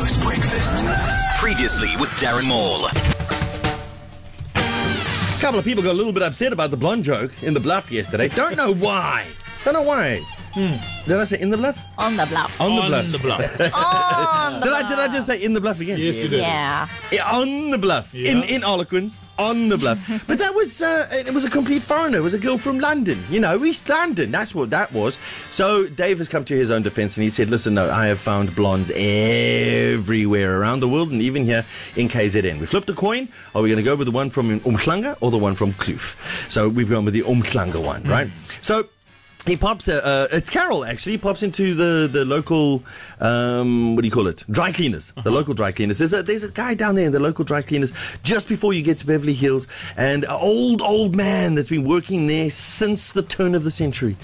Breakfast. Previously with Darren Maul. A couple of people got a little bit upset about the blonde joke in the bluff yesterday. Don't know why. Don't know why. Did I say in the bluff? On the bluff. On the on bluff. the bluff. On the Did I bluff. did I just say in the bluff again? Yes, you did. Yeah. Yeah, on the bluff. In Yeah. in Harlequins. On the bluff. but that was uh, it was a complete foreigner. It was a girl from London. You know, East London. That's what that was. So Dave has come to his own defense and he said, Listen, no, I have found blondes everywhere around the world and even here in KZN. We flipped a coin. Are we going to go with the one from Umhlanga or the one from Kloof? So we've gone with the Umhlanga one, right? So he pops. Uh, uh, it's Carol actually. He pops into the the local. Um, what do you call it? Dry cleaners. The local dry cleaners. There's a there's a guy down there in the local dry cleaners just before you get to Beverly Hills, and an old old man that's been working there since the turn of the century,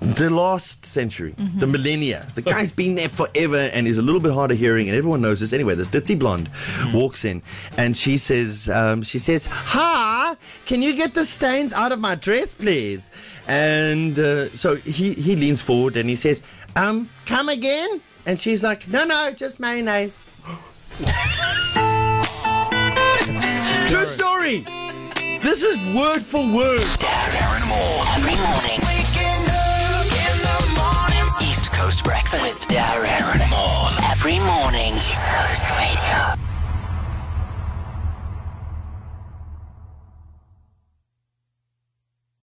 the last century, the millennia. The guy's been there forever, and he's a little bit hard of hearing, and everyone knows this. Anyway, this ditzy blonde walks in, and she says, um, she says, "Ha, can you get the stains out of my dress, please?" And uh, so he he leans forward and he says, "Um, come again?" And she's like, "No, no, just mayonnaise." True story. This is word for word. Darren Maul. Every morning. Waking up in the morning. East Coast Breakfast with Darren Maul. Every morning. East Coast Radio.